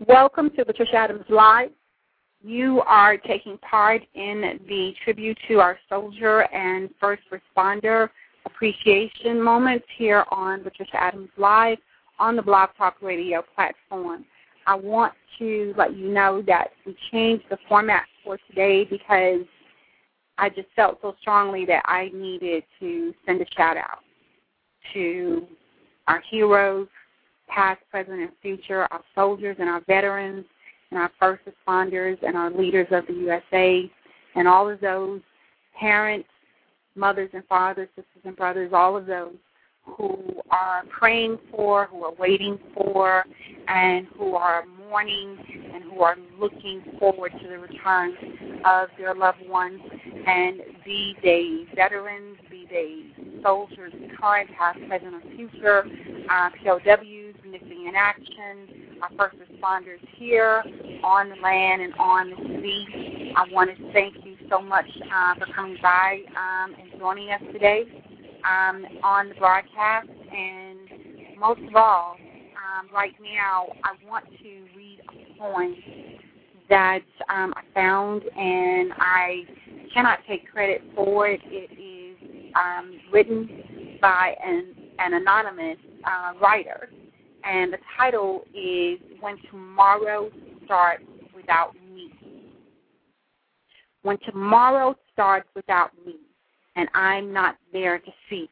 Welcome to Patricia Adams Live. You are taking part in the tribute to our soldier and first responder appreciation moments here on Patricia Adams Live on the Blog Talk Radio platform. I want to let you know that we changed the format for today because I just felt so strongly that I needed to send a shout out to our heroes, past, present, and future, our soldiers and our veterans, and our first responders and our leaders of the USA, and all of those parents, mothers and fathers, sisters and brothers, all of those who are praying for, who are waiting for, and who are mourning and who are looking forward to the return of their loved ones. And be they veterans, be they soldiers, current, past, present, or future, uh, POWs, missing in action, our first responders here on the land and on the sea. I want to thank you so much uh, for coming by um, and joining us today um, on the broadcast. And most of all, um, right now, I want to read a poem that um, I found, and I cannot take credit for it. It is um, written by an, an anonymous uh, writer, and the title is When Tomorrow Starts Without Me. When tomorrow starts without me, and I'm not there to see.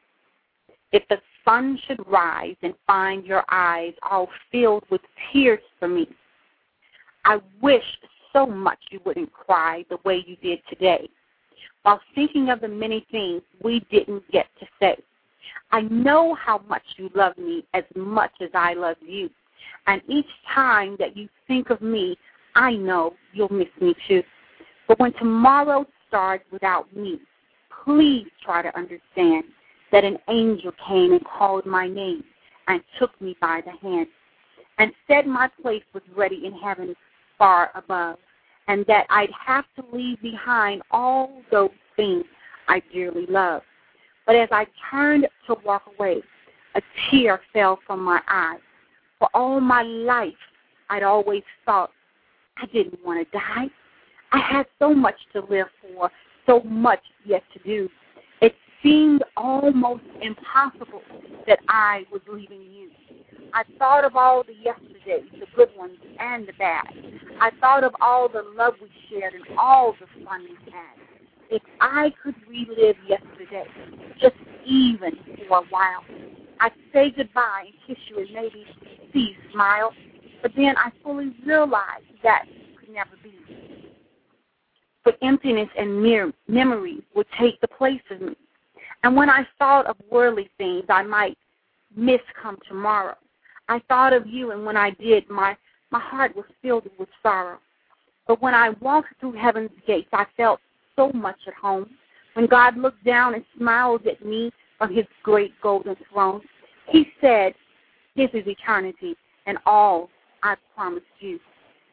If the sun should rise and find your eyes all filled with tears for me, I wish so much you wouldn't cry the way you did today, while thinking of the many things we didn't get to say. I know how much you love me as much as I love you. And each time that you think of me, I know you'll miss me too. But when tomorrow starts without me, please try to understand that an angel came and called my name and took me by the hand and said my place was ready in heaven far above and that I'd have to leave behind all those things I dearly love. But as I turned to walk away, a tear fell from my eye. For all my life, I'd always thought I didn't want to die. I had so much to live for, so much yet to do. It seemed almost impossible that I was leaving you. I thought of all the yesterdays, the good ones and the bad. I thought of all the love we shared and all the fun we had. If I could relive yesterday, just even for a while, I'd say goodbye and kiss you and maybe see you smile. But then I fully realized that could never be. But emptiness and mere memories would take the place of me. And when I thought of worldly things I might miss come tomorrow, I thought of you, and when I did, my, my heart was filled with sorrow. But when I walked through heaven's gates, I felt so much at home. When God looked down and smiled at me from his great golden throne, he said, This is eternity and all I promised you.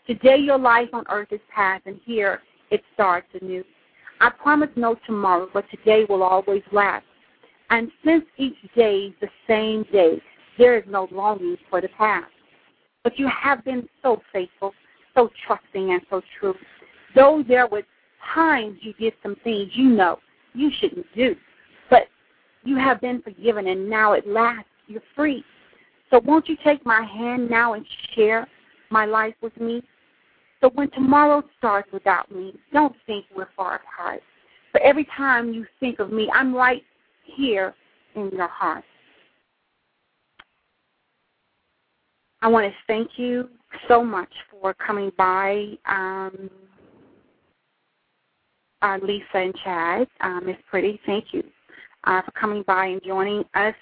Today your life on earth is past, and here it starts anew. I promise no tomorrow, but today will always last. And since each day is the same day, there is no longing for the past. But you have been so faithful, so trusting, and so true. Though there were times you did some things you know you shouldn't do, but you have been forgiven, and now at last you're free. So won't you take my hand now and share my life with me? So when tomorrow starts without me, don't think we're far apart. For every time you think of me, I'm right here in your heart. I want to thank you so much for coming by, um, uh, Lisa and Chad. Uh, Miss Pretty, thank you uh, for coming by and joining us.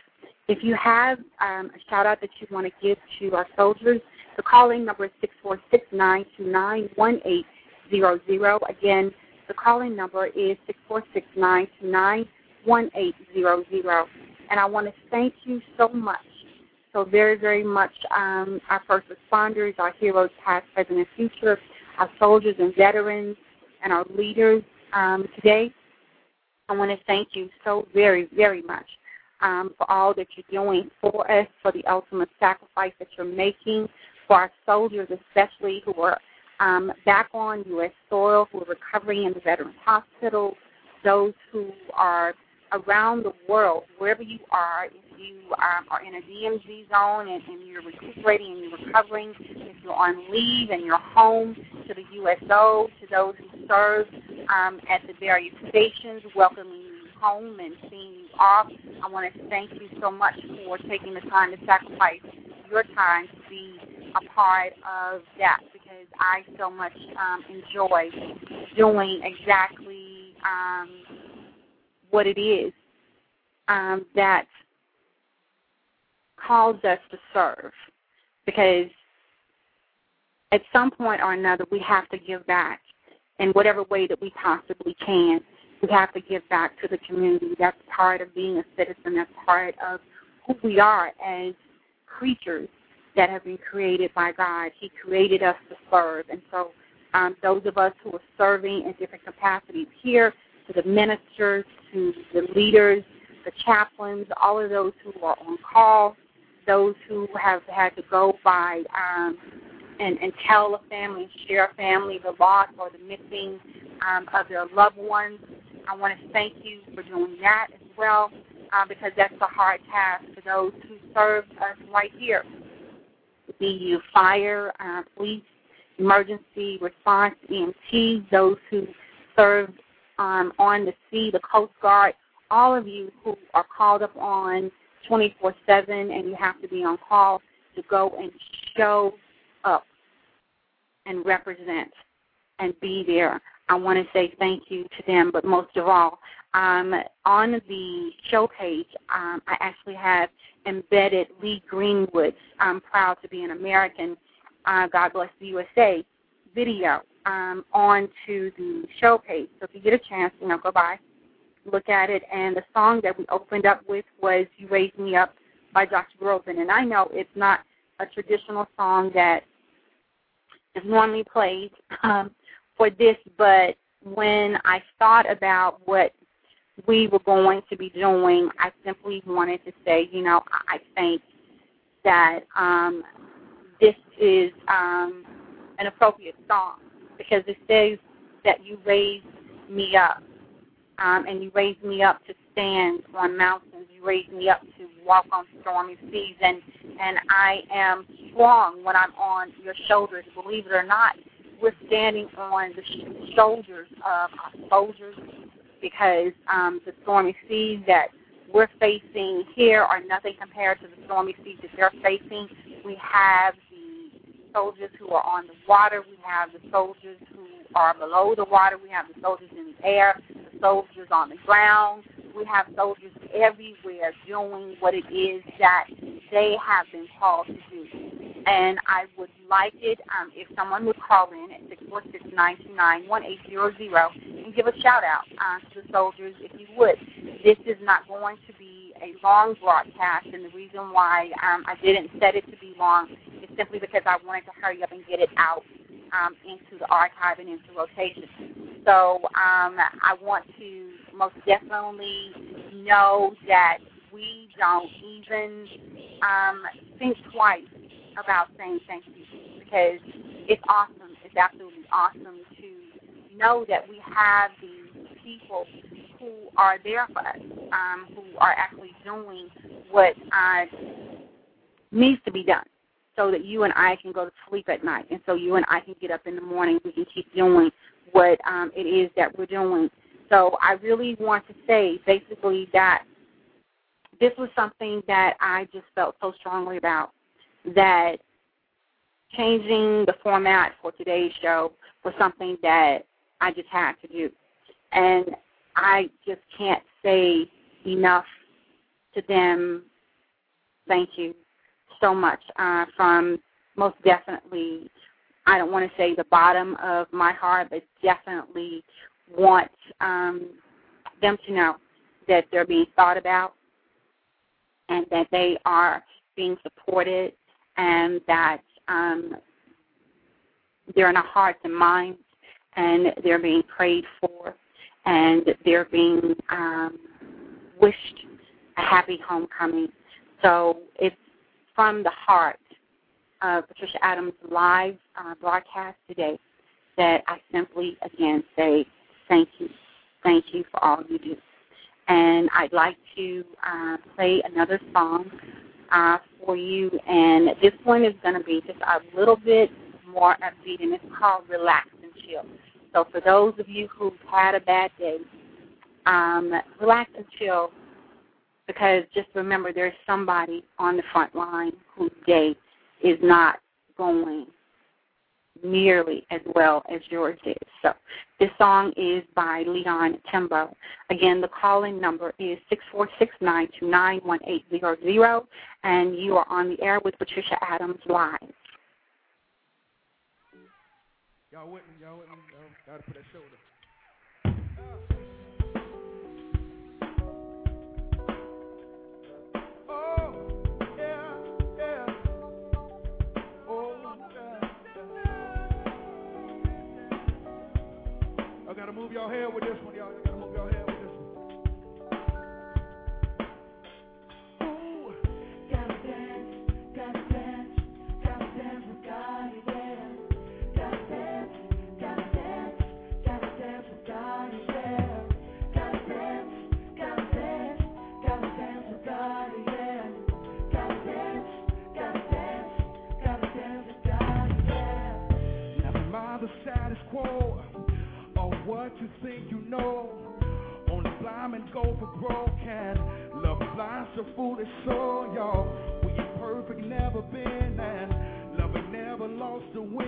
If you have um, a shout out that you want to give to our soldiers, the calling number is 646 929 1800. Again, the calling number is 646 929 1800. And I want to thank you so much, so very, very much, um, our first responders, our heroes, past, present, and future, our soldiers and veterans, and our leaders um, today. I want to thank you so very, very much um, for all that you're doing for us, for the ultimate sacrifice that you're making for our soldiers, especially who are um, back on U.S. soil, who are recovering in the Veterans Hospital, those who are around the world, wherever you are, if you um, are in a DMZ zone and, and you're recuperating and you're recovering, if you're on leave and you're home, to the USO, to those who serve um, at the various stations, welcoming you home and seeing you off. I want to thank you so much for taking the time to sacrifice your time to be a part of that because I so much um, enjoy doing exactly um, what it is um, that calls us to serve. Because at some point or another, we have to give back in whatever way that we possibly can. We have to give back to the community. That's part of being a citizen. That's part of who we are as creatures that have been created by God. He created us to serve. And so um, those of us who are serving in different capacities here, to the ministers, to the leaders, the chaplains, all of those who are on call, those who have had to go by um, and, and tell a family, share a family the loss or the missing um, of their loved ones. I want to thank you for doing that as well uh, because that's a hard task for those who serve us right here. Be you fire, uh, police, emergency response, EMT, those who serve um, on the sea, the Coast Guard, all of you who are called up on 24 7 and you have to be on call to go and show up and represent and be there. I want to say thank you to them, but most of all, um, on the show page, um, I actually have embedded Lee Greenwood's I'm Proud to Be an American, uh, God Bless the USA video um, onto the show page. So if you get a chance, you know, go by, look at it. And the song that we opened up with was You Raised Me Up by Josh Groban. And I know it's not a traditional song that is normally played um, for this, but when I thought about what we were going to be doing, I simply wanted to say, you know, I think that um, this is um, an appropriate song because it says that you raised me up um, and you raised me up to stand on mountains. You raised me up to walk on stormy seas, and and I am strong when I'm on your shoulders. Believe it or not, we're standing on the shoulders of our soldiers because um, the stormy seas that we're facing here are nothing compared to the stormy seas that they're facing. We have soldiers who are on the water. We have the soldiers who are below the water. We have the soldiers in the air the soldiers on the ground. We have soldiers everywhere doing what it is that they have been called to do. And I would like it um, if someone would call in at 646-929-1800 and give a shout out uh, to the soldiers if you would. This is not going to be a long broadcast, and the reason why um, I didn't set it to be long simply because I wanted to hurry up and get it out um, into the archive and into rotation. So um, I want to most definitely know that we don't even um, think twice about saying thank you because it's awesome. It's absolutely awesome to know that we have these people who are there for us, um, who are actually doing what uh, needs to be done so that you and I can go to sleep at night, and so you and I can get up in the morning. We can keep doing what um, it is that we're doing. So I really want to say basically that this was something that I just felt so strongly about that changing the format for today's show was something that I just had to do. And I just can't say enough to them thank you so much uh, from most definitely, I don't want to say the bottom of my heart, but definitely want um, them to know that they're being thought about and that they are being supported and that um, they're in our hearts and minds and they're being prayed for and they're being um, wished a happy homecoming. So it's from the heart of Patricia Adams' live uh, broadcast today that I simply, again, say thank you. Thank you for all you do. And I'd like to uh, play another song uh, for you, and this one is going to be just a little bit more upbeat, and it's called Relax and Chill. So for those of you who've had a bad day, um, relax and chill because just remember there's somebody on the front line whose day is not going nearly as well as yours is. So this song is by Leon Timbo. Again, the call-in number is six four six nine two nine one eight zero zero, and you are on the air with Patricia Adams Live. Y'all with me? Y'all with me? Y'all gotta put that shoulder. Gotta move your head with this one, y'all. You gotta move your head men broken. Love blinds a foolish soul, y'all. We ain't perfect, never been, and love ain't never lost a win,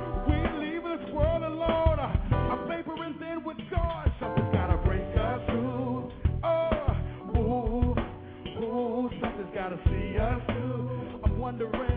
gotta see us. I'm wondering,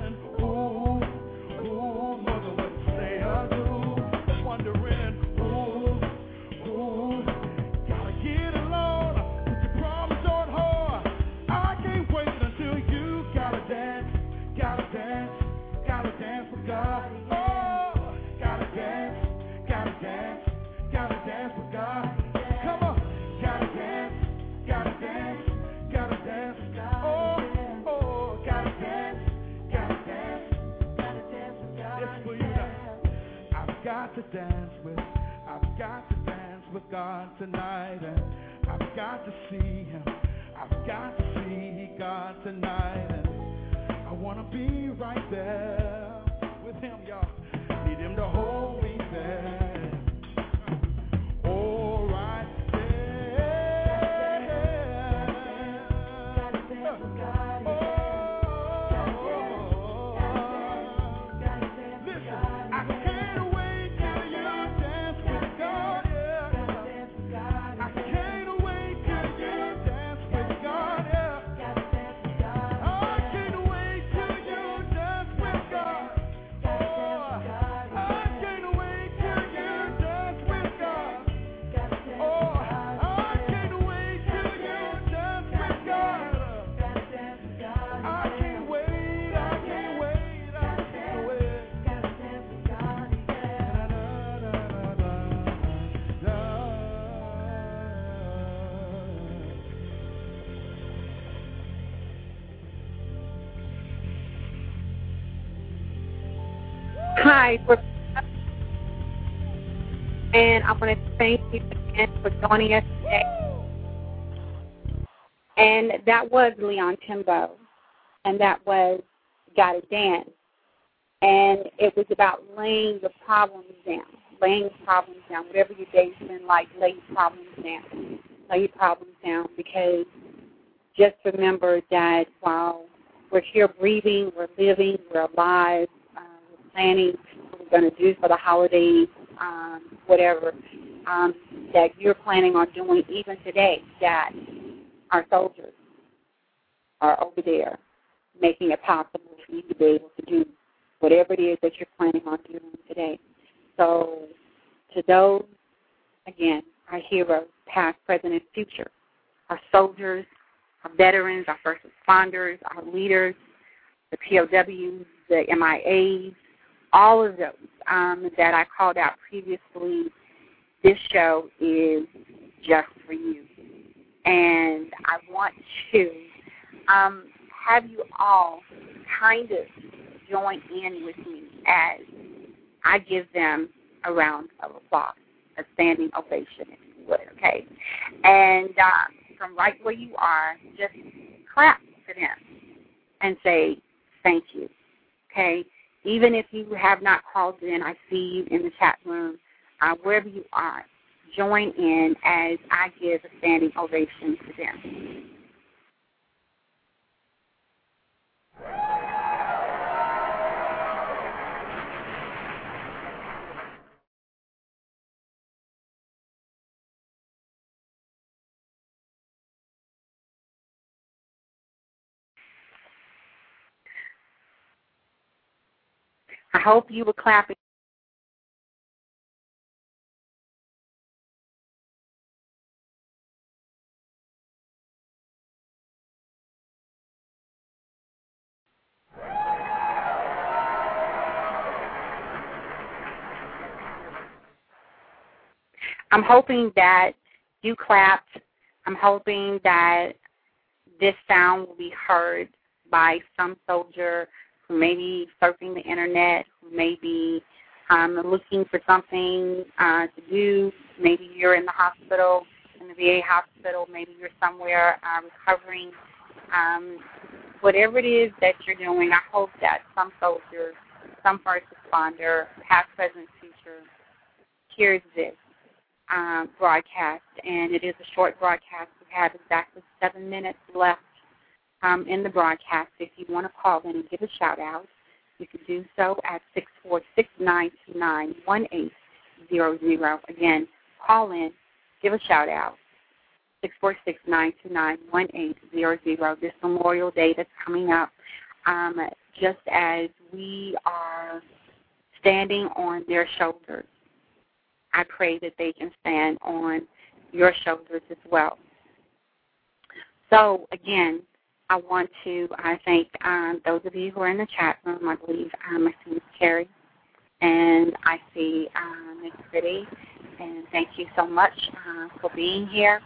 dance with, I've got to dance with God tonight, and I've got to see Him. I've got to see God tonight, and I wanna be right there with him, y'all. Need him to hold And I want to thank you again for joining us today. And that was Leon Timbo, and that was Gotta Dance. And it was about laying the problems down, laying the problems down. Whatever your day's been like, lay your problems down. Lay your problems down because just remember that while we're here breathing, we're living, we're alive, planning what we're going to do for the holidays, um, whatever, um, that you're planning on doing even today, that our soldiers are over there making it possible for you to be able to do whatever it is that you're planning on doing today. So, to those, again, our heroes, past, present, and future, our soldiers, our veterans, our first responders, our leaders, the POWs, the MIAs, all of those um, that I called out previously, this show is just for you. And I want to um, have you all kind of join in with me as I give them a round of applause, a standing ovation, if you would, okay? And uh, from right where you are, just clap for them and say thank you, okay? Even if you have not called in, I see you in the chat room, uh, wherever you are, join in as I give a standing ovation to them. Hope you were clapping. I'm hoping that you clapped. I'm hoping that this sound will be heard by some soldier who may be surfing the internet, who may be um, looking for something uh, to do. Maybe you're in the hospital, in the VA hospital. Maybe you're somewhere uh, recovering. Um, whatever it is that you're doing, I hope that some soldier, some first responder, past, present, future, hears this um, broadcast. And it is a short broadcast. We have exactly seven minutes left um, in the broadcast. If you want to call in and give a shout out, you can do so at six four six nine two nine one eight zero zero. Again, call in, give a shout out. Six four six nine two nine one eight zero zero. This Memorial Day that's coming up, um, just as we are standing on their shoulders, I pray that they can stand on your shoulders as well. So again, I want to I thank um, those of you who are in the chat room. I believe um, I see Miss Carrie and I see um, Miss Pretty. And thank you so much uh, for being here.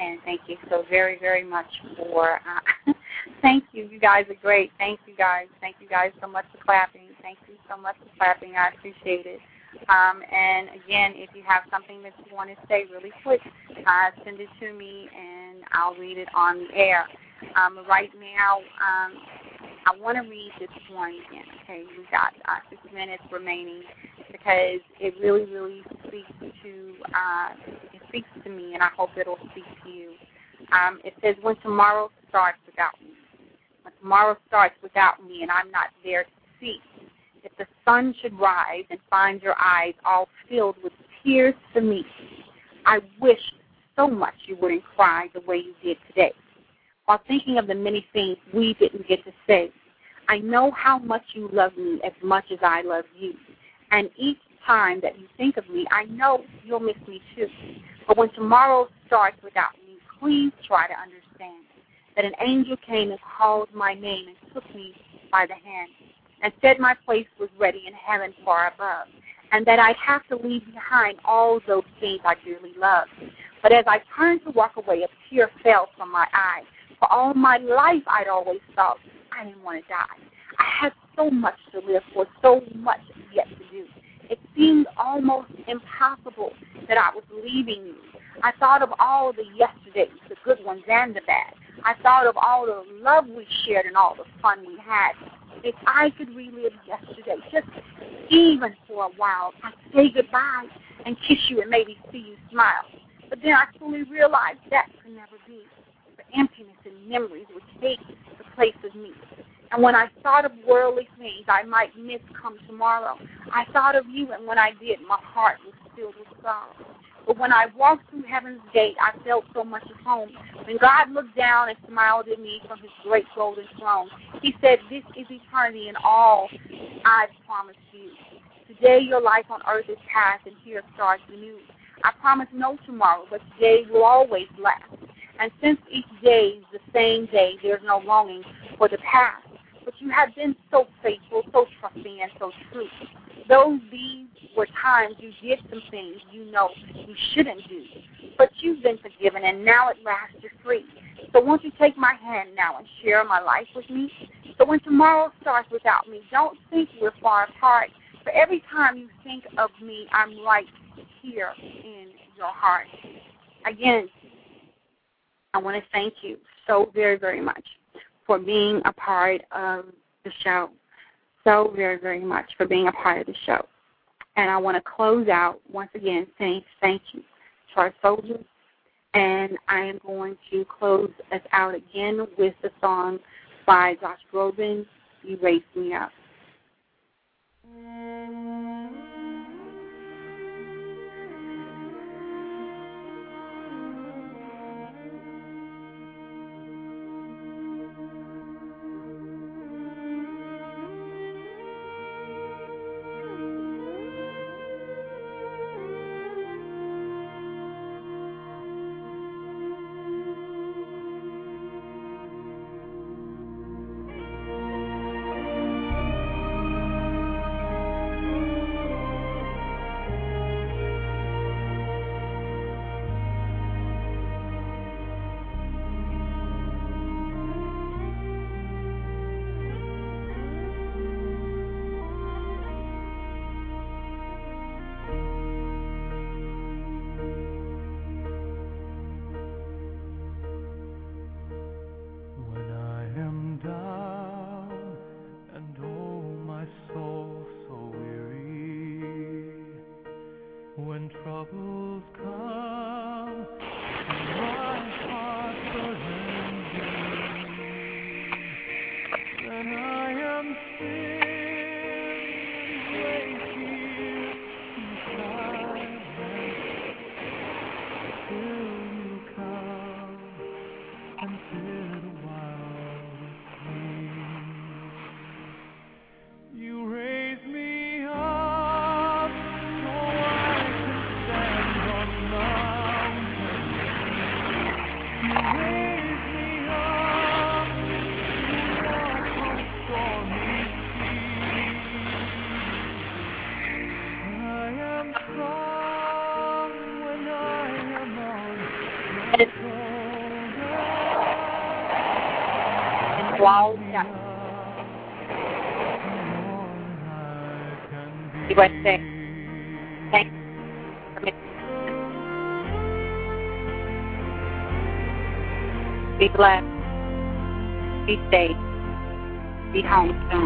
And thank you so very, very much for. Uh, thank you. You guys are great. Thank you guys. Thank you guys so much for clapping. Thank you so much for clapping. I appreciate it. Um, and again, if you have something that you want to say really quick, uh, send it to me and I'll read it on the air. Um, right now, um, I want to read this one again. Okay, we've got uh, six minutes remaining because it really, really speaks to uh, it speaks to me, and I hope it'll speak to you. Um, it says, "When tomorrow starts without me, when tomorrow starts without me, and I'm not there to see." If the sun should rise and find your eyes all filled with tears for me, I wish so much you wouldn't cry the way you did today. While thinking of the many things we didn't get to say, I know how much you love me as much as I love you. And each time that you think of me, I know you'll miss me too. But when tomorrow starts without me, please try to understand that an angel came and called my name and took me by the hand and said my place was ready in heaven far above, and that I'd have to leave behind all those things I dearly loved. But as I turned to walk away, a tear fell from my eye. For all my life, I'd always thought I didn't want to die. I had so much to live for, so much yet to do. It seemed almost impossible that I was leaving you. I thought of all the yesterdays, the good ones and the bad. I thought of all the love we shared and all the fun we had. if I could relive yesterday, just even for a while, I'd say goodbye and kiss you and maybe see you smile. But then I fully realized that could never be. The emptiness memories would take the place of me. And when I thought of worldly things I might miss come tomorrow, I thought of you, and when I did, my heart was filled with sorrow. But when I walked through heaven's gate, I felt so much at home. When God looked down and smiled at me from his great golden throne, he said, This is eternity and all I've promised you. Today your life on earth is past, and here starts the new. I promise no tomorrow, but today will always last. And since each day is the same day, there's no longing for the past. But you have been so faithful, so trusting, and so true. Those these were times you did some things you know you shouldn't do. But you've been forgiven, and now at last you're free. So won't you take my hand now and share my life with me? So when tomorrow starts without me, don't think we're far apart. For every time you think of me, I'm right here in your heart. Again, I want to thank you so very, very much for being a part of the show. So very, very much for being a part of the show. And I want to close out once again saying thank you to our soldiers. And I am going to close us out again with the song by Josh Groban, You Raised Me Up. Walls down. USA. Thank you Be blessed. Be safe. Be home soon.